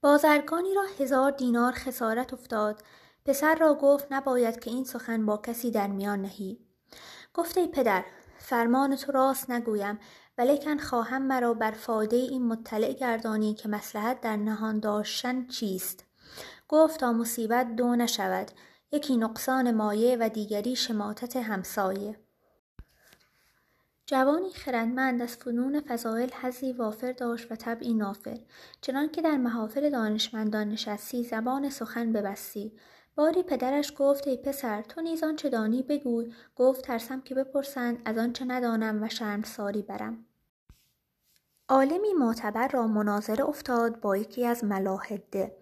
بازرگانی را هزار دینار خسارت افتاد. پسر را گفت نباید که این سخن با کسی در میان نهی. گفت پدر فرمان تو راست نگویم ولیکن خواهم مرا بر فایده این مطلع گردانی که مصلحت در نهان داشتن چیست؟ گفت تا مصیبت دو نشود. یکی نقصان مایه و دیگری شماتت همسایه. جوانی خردمند از فنون فضایل حظی وافر داشت و طبعی نافر. چنانکه در محافل دانشمندان نشستی زبان سخن ببستی. باری پدرش گفت ای پسر تو نیز آنچه دانی بگوی گفت ترسم که بپرسند از آنچه ندانم و شرمساری برم. عالمی معتبر را مناظره افتاد با یکی از ملاحده.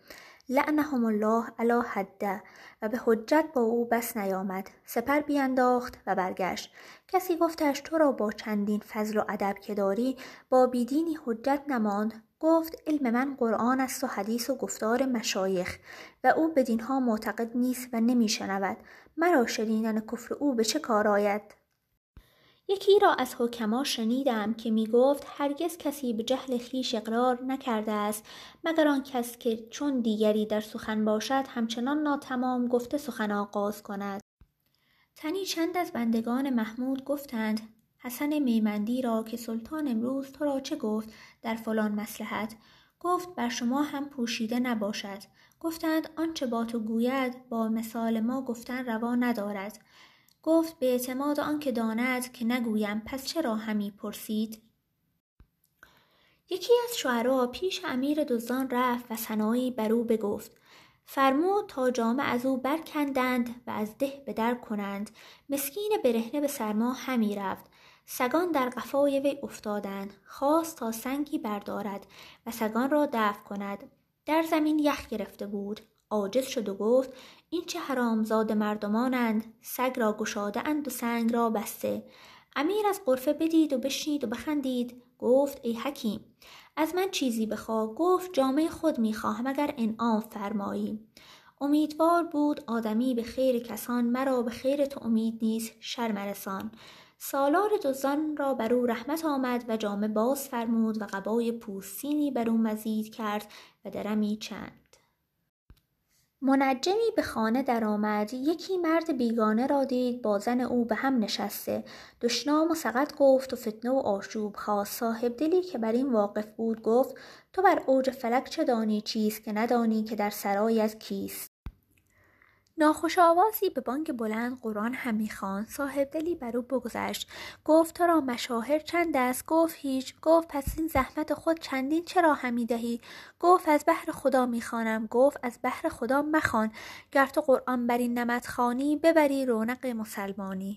لعنهم الله علی حده و به حجت با او بس نیامد. سپر بینداخت و برگشت. کسی گفتش تو را با چندین فضل و ادب که داری با بیدینی حجت نماند. گفت علم من قرآن است و حدیث و گفتار مشایخ و او بدینها معتقد نیست و نمیشنود. مرا شنیدن کفر او به چه کار آید؟ یکی را از حکما شنیدم که می گفت هرگز کسی به جهل خویش اقرار نکرده است مگر آن کس که چون دیگری در سخن باشد همچنان ناتمام گفته سخن آغاز کند. تنی چند از بندگان محمود گفتند حسن میمندی را که سلطان امروز تو را چه گفت در فلان مصلحت؟ گفت بر شما هم پوشیده نباشد. گفتند آنچه با تو گوید با مثال ما گفتن روا ندارد. گفت به اعتماد آنکه داند که نگویم پس چرا همی پرسید؟ یکی از شعرا پیش امیر دزدان رفت و ثنایی بر او بگفت. فرمود تا جامه از او برکندند و از ده به در کنند. مسکین برهنه به سرما همی رفت. سگان در قفای وی افتادند. خواست تا سنگی بردارد و سگان را دفع کند. در زمین یخ گرفته بود. عاجز شد و گفت این چه حرامزاده مردمانند سگ را گشاده اند و سنگ را بسته. امیر از غرفه بدید و بشنید و بخندید. گفت ای حکیم از من چیزی بخواه. گفت جامه خود می‌خواهم اگر انعام فرمایی. امیدوار بود آدمی به خیر کسان مرا به خیر تو امید نیست شر مرسان. سالار دزدان را بر او رحمت آمد و جامه باز فرمود و قبای پوستینی بر او مزید کرد و درمی چند. منجمی به خانه درآمد. یکی مرد بیگانه را دید با زن او به هم نشسته. دشنام و سقط گفت و فتنه و آشوب خواست. صاحبدلی که بر این واقف بود گفت تو بر اوج فلک چه دانی؟ چیست که ندانی که در سرایت کیست؟ ناخوش آوازی به بانگ بلند قرآن همی خواند. صاحبدلی بر او بگذشت. گفت تو را مشاهر چند است؟ گفت هیچ. گفت پس این زحمت خود چندین چرا همی دهی؟ گفت از بهر خدا می‌خوانم گفت از بهر خدا مخوان. گر تو قرآن بر این نمط خوانی ببری رونق مسلمانی.